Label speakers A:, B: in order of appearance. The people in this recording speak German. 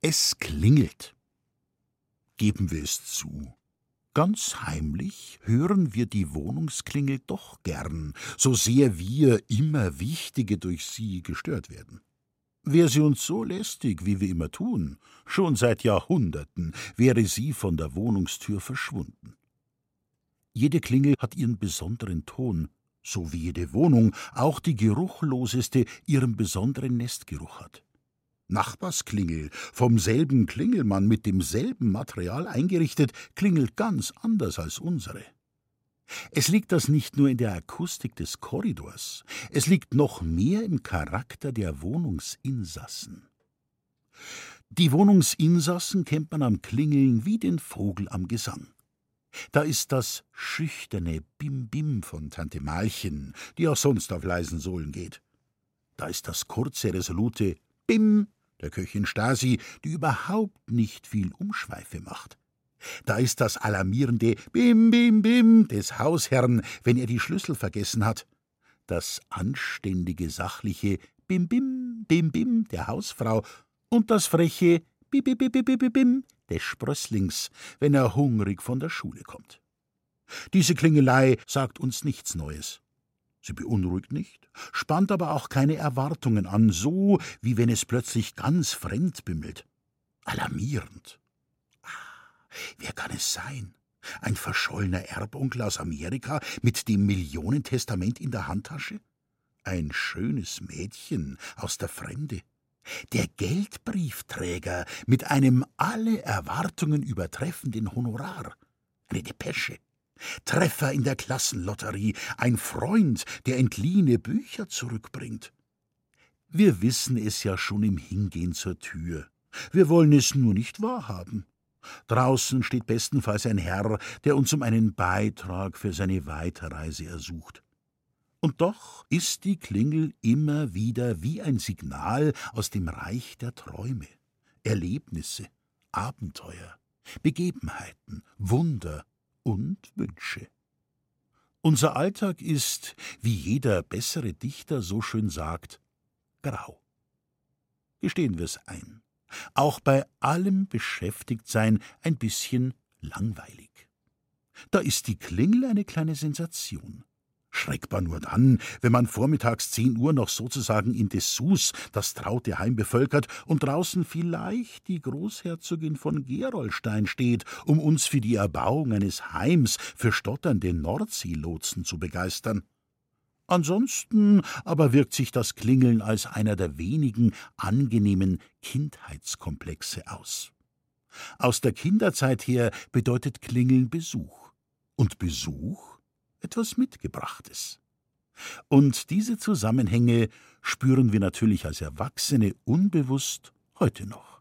A: Es klingelt. Geben wir es zu. Ganz heimlich hören wir die Wohnungsklingel doch gern, so sehr wir immer Wichtige durch sie gestört werden. Wär sie uns so lästig, wie wir immer tun, schon seit Jahrhunderten wäre sie von der Wohnungstür verschwunden. Jede Klingel hat ihren besonderen Ton, so wie jede Wohnung, auch die geruchloseste, ihren besonderen Nestgeruch hat. Nachbarsklingel, vom selben Klingelmann mit demselben Material eingerichtet, klingelt ganz anders als unsere. Es liegt das nicht nur in der Akustik des Korridors, es liegt noch mehr im Charakter der Wohnungsinsassen. Die Wohnungsinsassen kennt man am Klingeln wie den Vogel am Gesang. Da ist das schüchterne Bim-Bim von Tante Malchen, die auch sonst auf leisen Sohlen geht. Da ist das kurze, resolute Bim der Köchin Stasi, die überhaupt nicht viel Umschweife macht. Da ist das alarmierende Bim, Bim, Bim des Hausherrn, wenn er die Schlüssel vergessen hat. Das anständige, sachliche Bim, Bim, Bim, Bim der Hausfrau und das freche Bim, Bim, Bim, Bim, Bim des Sprösslings, wenn er hungrig von der Schule kommt. Diese Klingelei sagt uns nichts Neues. Sie beunruhigt nicht, spannt aber auch keine Erwartungen an, so wie wenn es plötzlich ganz fremd bimmelt. Alarmierend. Ah, wer kann es sein? Ein verschollener Erbonkel aus Amerika mit dem Millionentestament in der Handtasche? Ein schönes Mädchen aus der Fremde? Der Geldbriefträger mit einem alle Erwartungen übertreffenden Honorar? Eine Depesche? Treffer in der Klassenlotterie, ein Freund, der entliehene Bücher zurückbringt. Wir wissen es ja schon im Hingehen zur Tür. Wir wollen es nur nicht wahrhaben. Draußen steht bestenfalls ein Herr, der uns um einen Beitrag für seine Weiterreise ersucht. Und doch ist die Klingel immer wieder wie ein Signal aus dem Reich der Träume, Erlebnisse, Abenteuer, Begebenheiten, Wunder und Wünsche. Unser Alltag ist, wie jeder bessere Dichter so schön sagt, grau. Gestehen wir's ein. Auch bei allem Beschäftigtsein ein bisschen langweilig. Da ist die Klingel eine kleine Sensation schreckbar nur dann, wenn man vormittags zehn Uhr noch sozusagen in Dessous das traute Heim bevölkert und draußen vielleicht die Großherzogin von Gerolstein steht, um uns für die Erbauung eines Heims für stotternde Nordseelotsen zu begeistern. Ansonsten aber wirkt sich das Klingeln als einer der wenigen angenehmen Kindheitskomplexe aus. Aus der Kinderzeit her bedeutet Klingeln Besuch. Und Besuch etwas Mitgebrachtes. Und diese Zusammenhänge spüren wir natürlich als Erwachsene unbewusst heute noch.